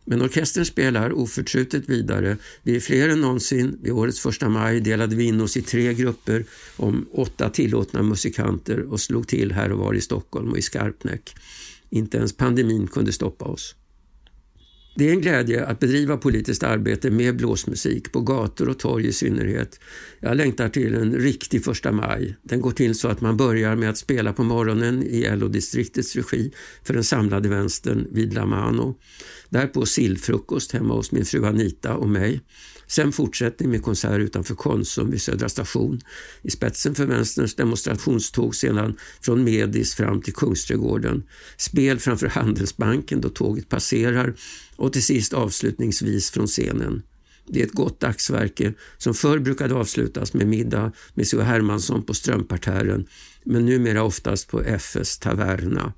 Men orkestern spelar oförtrutet vidare. Vi är fler än någonsin. Vid årets första maj delade vi in oss i tre grupper om åtta tillåtna musikanter och slog till här och var i Stockholm och i Skarpnäck. Inte ens pandemin kunde stoppa oss. Det är en glädje att bedriva politiskt arbete med blåsmusik, på gator och torg i synnerhet. Jag längtar till en riktig första maj. Den går till så att man börjar med att spela på morgonen i LO-distriktets regi för den samlade vänstern vid La Mano. Därpå sillfrukost hemma hos min fru Anita och mig. Sen fortsättning med konsert utanför Konsum vid Södra station. I spetsen för vänsterns demonstrationståg sedan från Medis fram till Kungsträdgården. Spel framför Handelsbanken då tåget passerar och till sist avslutningsvis från scenen. Det är ett gott dagsverke som förr brukade avslutas med middag med C.H. Hermansson på Strömparterren men numera oftast på FS Taverna.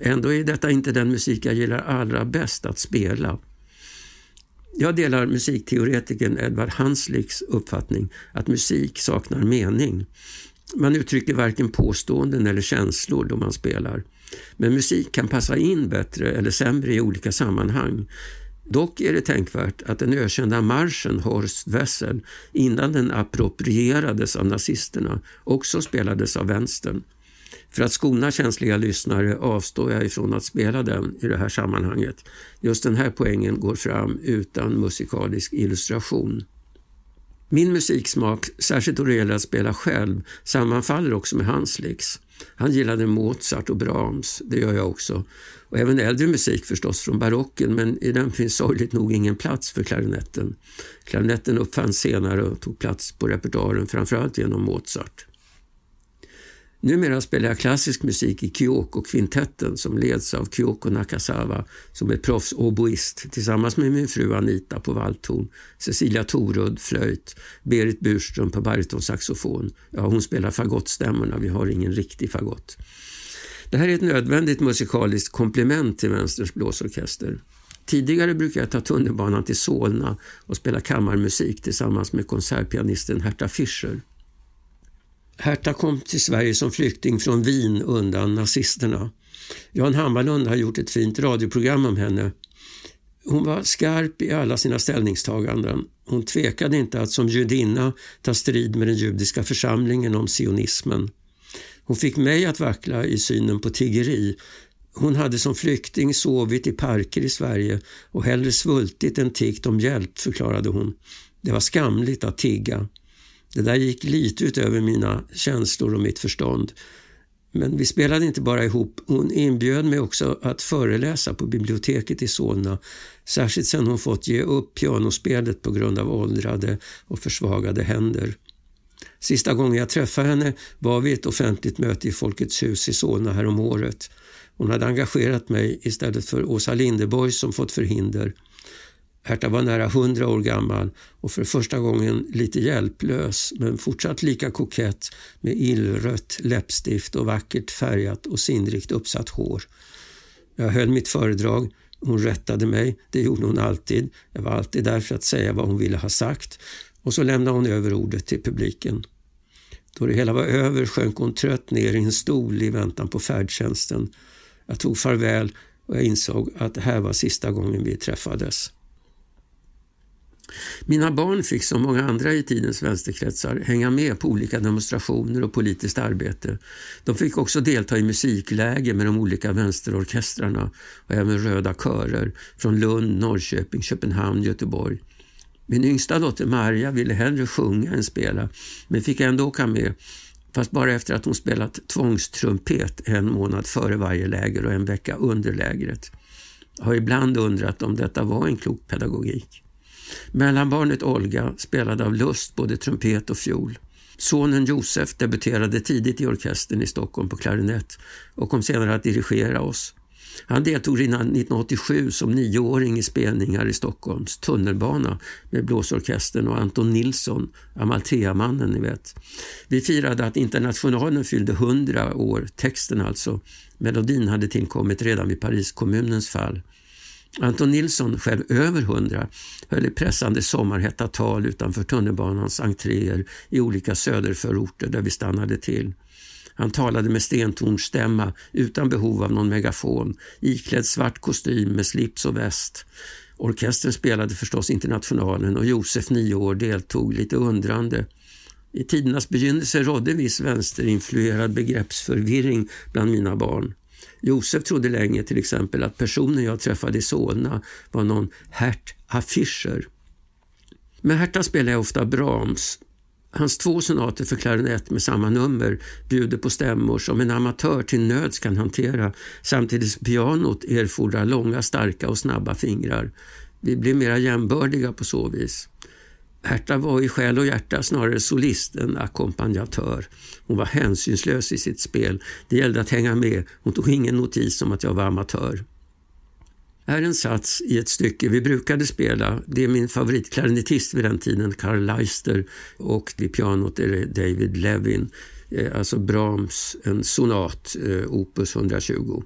Ändå är detta inte den musik jag gillar allra bäst att spela. Jag delar musikteoretikern Edvard Hanslicks uppfattning att musik saknar mening. Man uttrycker varken påståenden eller känslor då man spelar. Men musik kan passa in bättre eller sämre i olika sammanhang. Dock är det tänkvärt att den ökända marschen Horst Wessel innan den approprierades av nazisterna också spelades av vänstern. För att skona känsliga lyssnare avstår jag ifrån att spela den i det här sammanhanget. Just den här poängen går fram utan musikalisk illustration. Min musiksmak, särskilt då det gäller att spela själv, sammanfaller också med hans slicks. Han gillade Mozart och Brahms, det gör jag också. Och även äldre musik förstås från barocken, men i den finns sorgligt nog ingen plats för klarinetten. Klarinetten uppfanns senare och tog plats på repertoaren framförallt genom Mozart. Numera spelar jag klassisk musik i Kyoko-kvintetten som leds av Kyoko Nakasawa som är proffs-oboist tillsammans med min fru Anita på valthorn, Cecilia Torud flöjt, Berit Burström på baritonsaxofon. Ja, hon spelar fagottstämmorna, vi har ingen riktig fagott. Det här är ett nödvändigt musikaliskt komplement till Vänsterns blåsorkester. Tidigare brukade jag ta tunnelbanan till Solna och spela kammarmusik tillsammans med konsertpianisten Herta Fischer. Herta kom till Sverige som flykting från Wien undan nazisterna. Jan Hammarlund har gjort ett fint radioprogram om henne. Hon var skarp i alla sina ställningstaganden. Hon tvekade inte att som judinna ta strid med den judiska församlingen om sionismen. Hon fick mig att vackla i synen på tiggeri. Hon hade som flykting sovit i parker i Sverige och hellre svultit än tiggt om hjälp, förklarade hon. Det var skamligt att tigga. Det där gick lite utöver mina känslor och mitt förstånd. Men vi spelade inte bara ihop, hon inbjöd mig också att föreläsa på biblioteket i Solna, särskilt sedan hon fått ge upp pianospelet på grund av åldrade och försvagade händer. Sista gången jag träffade henne var vid ett offentligt möte i Folkets hus i Solna häromåret. Hon hade engagerat mig istället för Åsa Linderborg som fått förhinder. Herta var nära hundra år gammal och för första gången lite hjälplös men fortsatt lika kokett med illrött läppstift och vackert färgat och sinnrikt uppsatt hår. Jag höll mitt föredrag. Hon rättade mig. Det gjorde hon alltid. Jag var alltid där för att säga vad hon ville ha sagt. Och så lämnade hon över ordet till publiken. Då det hela var över sjönk hon trött ner i en stol i väntan på färdtjänsten. Jag tog farväl och jag insåg att det här var sista gången vi träffades. Mina barn fick som många andra i tidens vänsterkretsar hänga med på olika demonstrationer och politiskt arbete. De fick också delta i musikläger med de olika vänsterorkestrarna och även röda körer från Lund, Norrköping, Köpenhamn, Göteborg. Min yngsta dotter Maria ville hellre sjunga än spela men fick ändå åka med fast bara efter att hon spelat tvångstrumpet en månad före varje läger och en vecka under lägret. Jag har ibland undrat om detta var en klok pedagogik. Mellanbarnet Olga spelade av lust både trumpet och fiol. Sonen Josef debuterade tidigt i orkestern i Stockholm på klarinett och kom senare att dirigera oss. Han deltog redan 1987 som nioåring i spelningar i Stockholms tunnelbana med blåsorkestern och Anton Nilsson, Amalthea-mannen ni vet. Vi firade att Internationalen fyllde 100 år, texten alltså. Melodin hade tillkommit redan vid Paris kommunens fall. Anton Nilsson, själv över hundra, höll i pressande sommarhetta tal utanför tunnelbanans entréer i olika söderförorter där vi stannade till. Han talade med stentonstämma utan behov av någon megafon, iklädd svart kostym med slips och väst. Orkestern spelade förstås Internationalen och Josef, nio år, deltog lite undrande. I tidernas begynnelse rådde viss vänsterinfluerad begreppsförvirring bland mina barn. Josef trodde länge till exempel att personen jag träffade i Solna var någon Hert Affischer. Med Herta spelar jag ofta Brahms. Hans två sonater för klarinett med samma nummer bjuder på stämmor som en amatör till nöds kan hantera samtidigt som pianot erfordrar långa, starka och snabba fingrar. Vi blir mera jämbördiga på så vis. Herta var i själ och hjärta snarare solist än ackompanjatör. Hon var hänsynslös i sitt spel. Det gällde att hänga med. Hon tog ingen notis om att jag var amatör. Här är en sats i ett stycke vi brukade spela. Det är min favoritklarinettist vid den tiden, Carl Leister, och vid pianot är det David Levin. Eh, alltså Brahms, en sonat, eh, opus 120.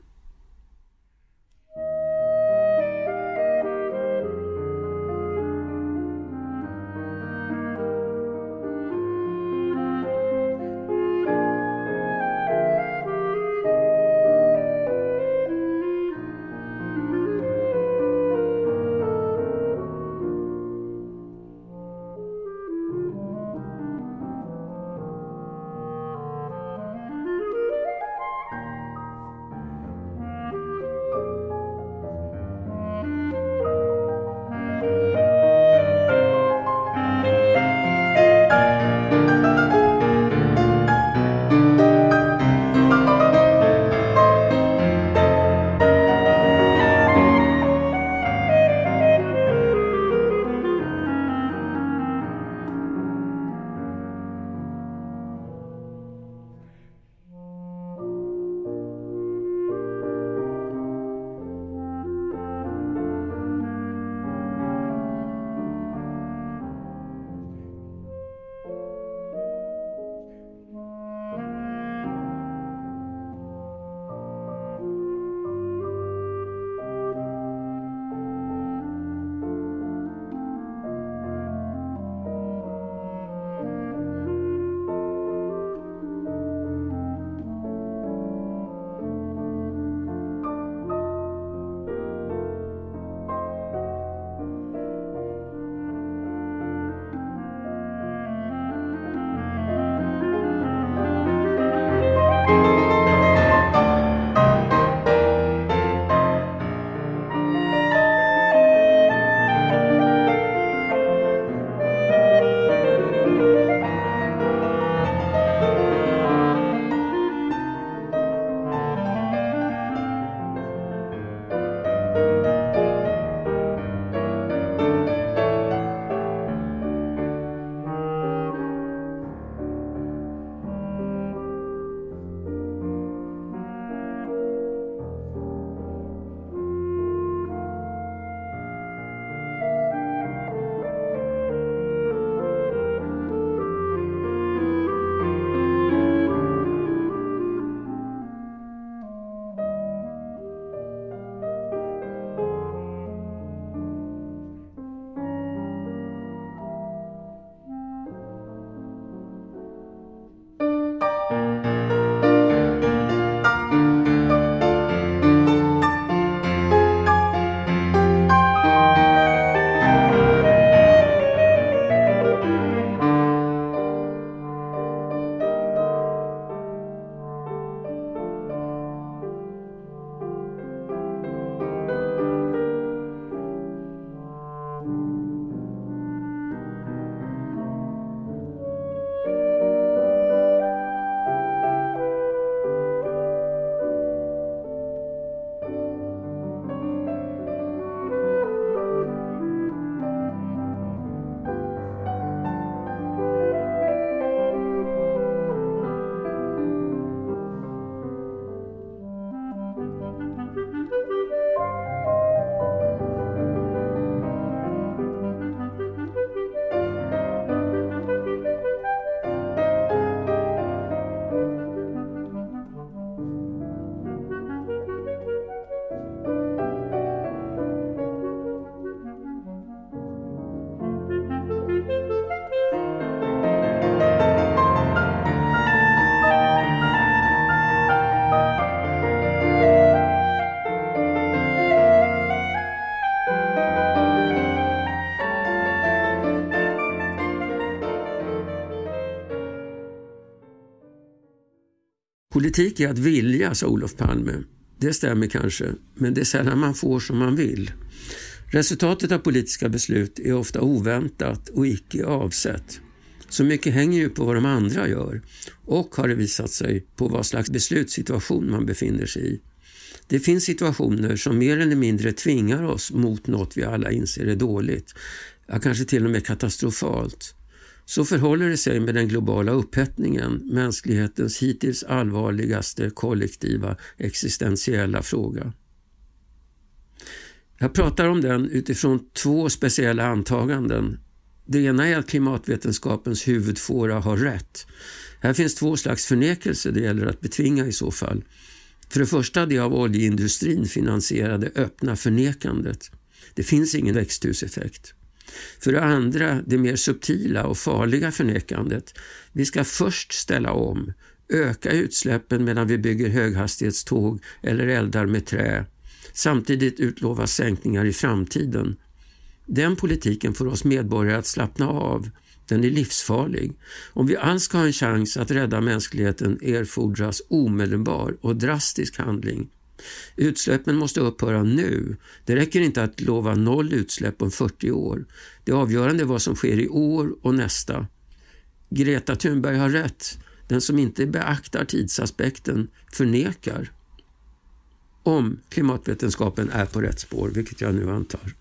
Politik är att vilja, sa Olof Palme. Det stämmer kanske, men det är sällan man får som man vill. Resultatet av politiska beslut är ofta oväntat och icke avsett. Så mycket hänger ju på vad de andra gör och har det visat sig på vad slags beslutssituation man befinner sig i. Det finns situationer som mer eller mindre tvingar oss mot något vi alla inser är dåligt, ja, kanske till och med katastrofalt. Så förhåller det sig med den globala upphettningen, mänsklighetens hittills allvarligaste kollektiva existentiella fråga. Jag pratar om den utifrån två speciella antaganden. Det ena är att klimatvetenskapens huvudfåra har rätt. Här finns två slags förnekelse det gäller att betvinga i så fall. För det första det av oljeindustrin finansierade öppna förnekandet. Det finns ingen växthuseffekt. För det andra det mer subtila och farliga förnekandet. Vi ska först ställa om, öka utsläppen medan vi bygger höghastighetståg eller eldar med trä. Samtidigt utlova sänkningar i framtiden. Den politiken får oss medborgare att slappna av. Den är livsfarlig. Om vi alls ska ha en chans att rädda mänskligheten erfordras omedelbar och drastisk handling. Utsläppen måste upphöra nu. Det räcker inte att lova noll utsläpp om 40 år. Det avgörande är vad som sker i år och nästa. Greta Thunberg har rätt. Den som inte beaktar tidsaspekten förnekar. Om klimatvetenskapen är på rätt spår, vilket jag nu antar.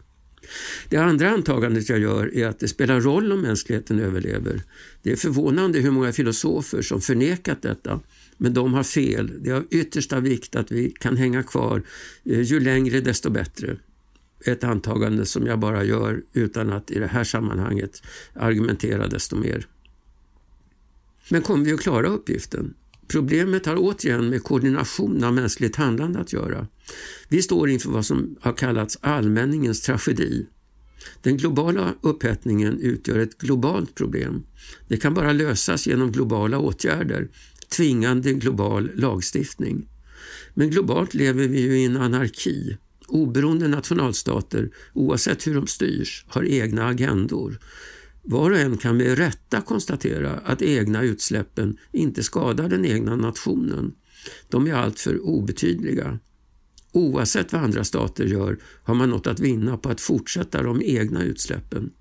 Det andra antagandet jag gör är att det spelar roll om mänskligheten överlever. Det är förvånande hur många filosofer som förnekat detta men de har fel. Det är av yttersta vikt att vi kan hänga kvar. Eh, ju längre desto bättre. Ett antagande som jag bara gör utan att i det här sammanhanget argumentera desto mer. Men kommer vi att klara uppgiften? Problemet har återigen med koordination av mänskligt handlande att göra. Vi står inför vad som har kallats allmänningens tragedi. Den globala upphettningen utgör ett globalt problem. Det kan bara lösas genom globala åtgärder tvingande global lagstiftning. Men globalt lever vi ju i en anarki. Oberoende nationalstater, oavsett hur de styrs, har egna agendor. Var och en kan med rätta konstatera att egna utsläppen inte skadar den egna nationen. De är alltför obetydliga. Oavsett vad andra stater gör har man något att vinna på att fortsätta de egna utsläppen.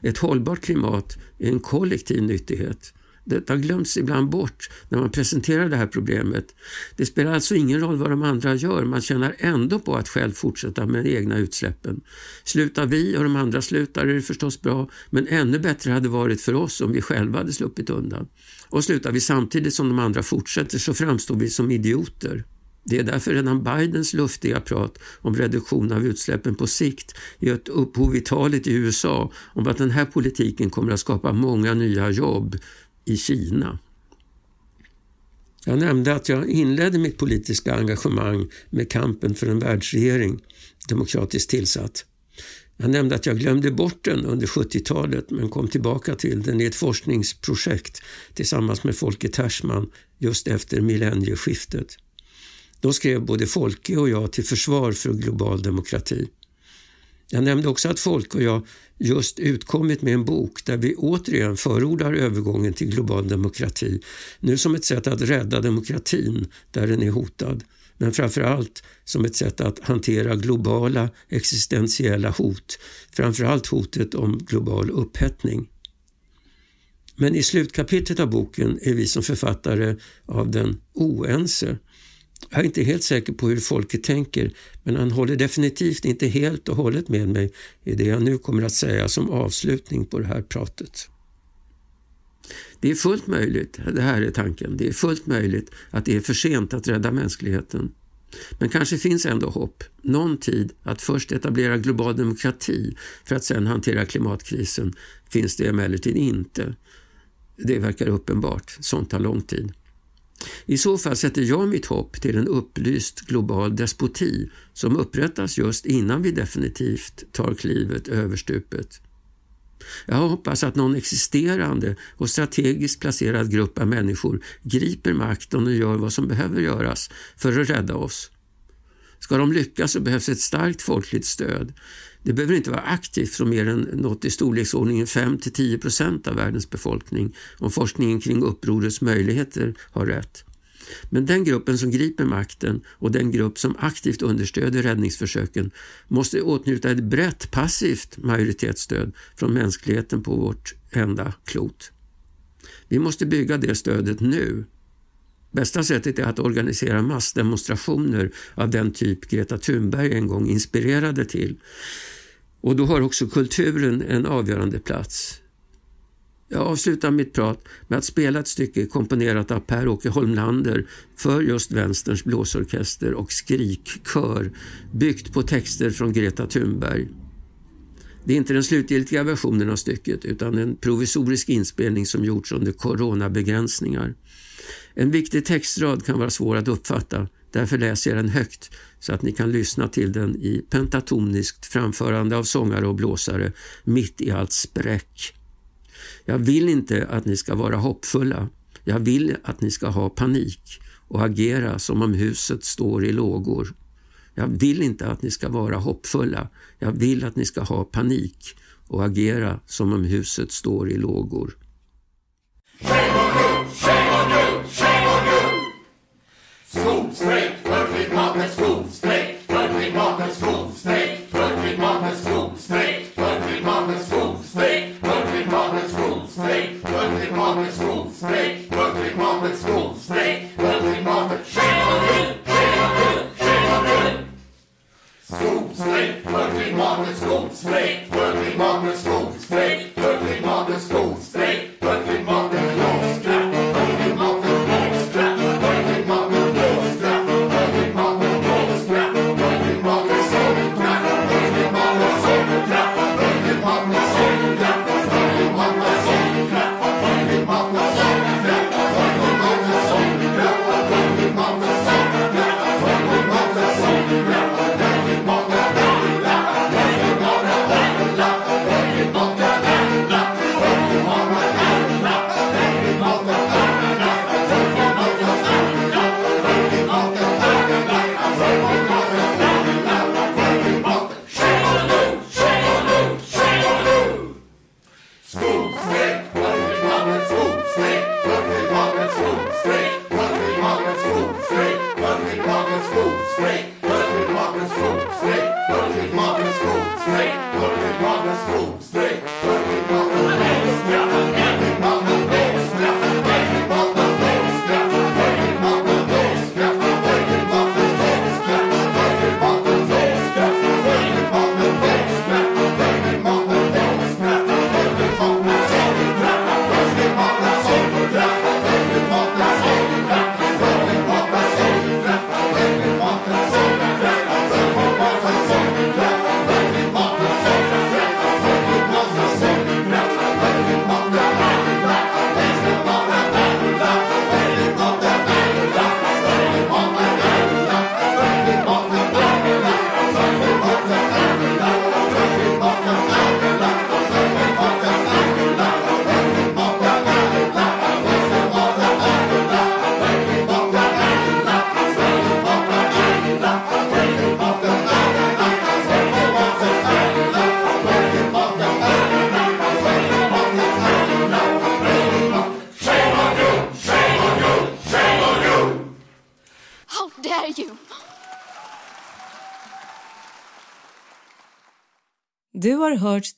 Ett hållbart klimat är en kollektiv nyttighet detta glöms ibland bort när man presenterar det här problemet. Det spelar alltså ingen roll vad de andra gör, man tjänar ändå på att själv fortsätta med de egna utsläppen. Slutar vi och de andra slutar är det förstås bra, men ännu bättre hade varit för oss om vi själva hade sluppit undan. Och slutar vi samtidigt som de andra fortsätter så framstår vi som idioter. Det är därför redan Bidens luftiga prat om reduktion av utsläppen på sikt gett upphov i talet i USA om att den här politiken kommer att skapa många nya jobb i Kina. Jag nämnde att jag inledde mitt politiska engagemang med kampen för en världsregering, demokratiskt tillsatt. Jag nämnde att jag glömde bort den under 70-talet men kom tillbaka till den i ett forskningsprojekt tillsammans med Folke Tersman just efter millennieskiftet. Då skrev både Folke och jag till försvar för global demokrati. Jag nämnde också att Folke och jag just utkommit med en bok där vi återigen förordar övergången till global demokrati, nu som ett sätt att rädda demokratin där den är hotad, men framför allt som ett sätt att hantera globala existentiella hot, framför allt hotet om global upphettning. Men i slutkapitlet av boken är vi som författare av den oense jag är inte helt säker på hur folket tänker men han håller definitivt inte helt och hållet med mig i det jag nu kommer att säga som avslutning på det här pratet. Det är fullt möjligt, det här är tanken, det är fullt möjligt att det är för sent att rädda mänskligheten. Men kanske finns ändå hopp, någon tid att först etablera global demokrati för att sedan hantera klimatkrisen finns det emellertid inte. Det verkar uppenbart, sånt tar lång tid. I så fall sätter jag mitt hopp till en upplyst global despoti som upprättas just innan vi definitivt tar klivet över stupet. Jag hoppas att någon existerande och strategiskt placerad grupp av människor griper makten och gör vad som behöver göras för att rädda oss. Ska de lyckas så behövs ett starkt folkligt stöd. Det behöver inte vara aktivt från mer än något i storleksordningen 5-10 procent av världens befolkning om forskningen kring upprorets möjligheter har rätt. Men den gruppen som griper makten och den grupp som aktivt understöder räddningsförsöken måste åtnjuta ett brett passivt majoritetsstöd från mänskligheten på vårt enda klot. Vi måste bygga det stödet nu. Bästa sättet är att organisera massdemonstrationer av den typ Greta Thunberg en gång inspirerade till. Och då har också kulturen en avgörande plats. Jag avslutar mitt prat med att spela ett stycke komponerat av Per-Åke Holmlander för just Vänsterns blåsorkester och skrikkör byggt på texter från Greta Thunberg. Det är inte den slutgiltiga versionen av stycket utan en provisorisk inspelning som gjorts under coronabegränsningar. En viktig textrad kan vara svår att uppfatta, därför läser jag den högt så att ni kan lyssna till den i pentatoniskt framförande av sångare och blåsare mitt i allt spräck. Jag vill inte att ni ska vara hoppfulla. Jag vill att ni ska ha panik och agera som om huset står i lågor. Jag vill inte att ni ska vara hoppfulla. Jag vill att ni ska ha panik och agera som om huset står i lågor. Slay.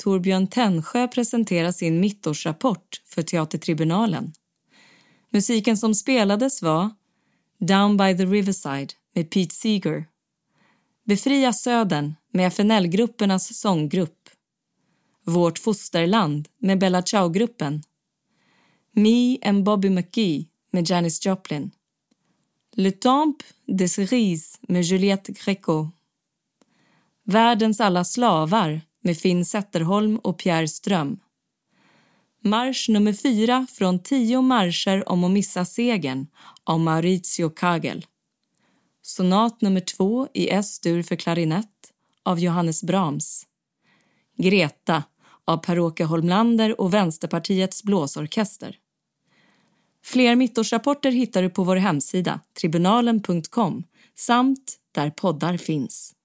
Torbjörn Tännsjö presentera sin mittårsrapport för Teatertribunalen. Musiken som spelades var Down by the Riverside med Pete Seeger. Befria Södern med FNL-gruppernas sånggrupp. Vårt fosterland med Bella Ciao-gruppen. Me and Bobby McGee med Janis Joplin. Le Temple des Cerises med Juliette Greco. Världens alla slavar med Finn Zetterholm och Pierre Ström. Marsch nummer fyra från tio marscher om att missa segern av Maurizio Kagel. Sonat nummer två i S-dur för klarinett av Johannes Brahms. Greta av Per-Åke Holmlander och Vänsterpartiets blåsorkester. Fler mittårsrapporter hittar du på vår hemsida tribunalen.com samt där poddar finns.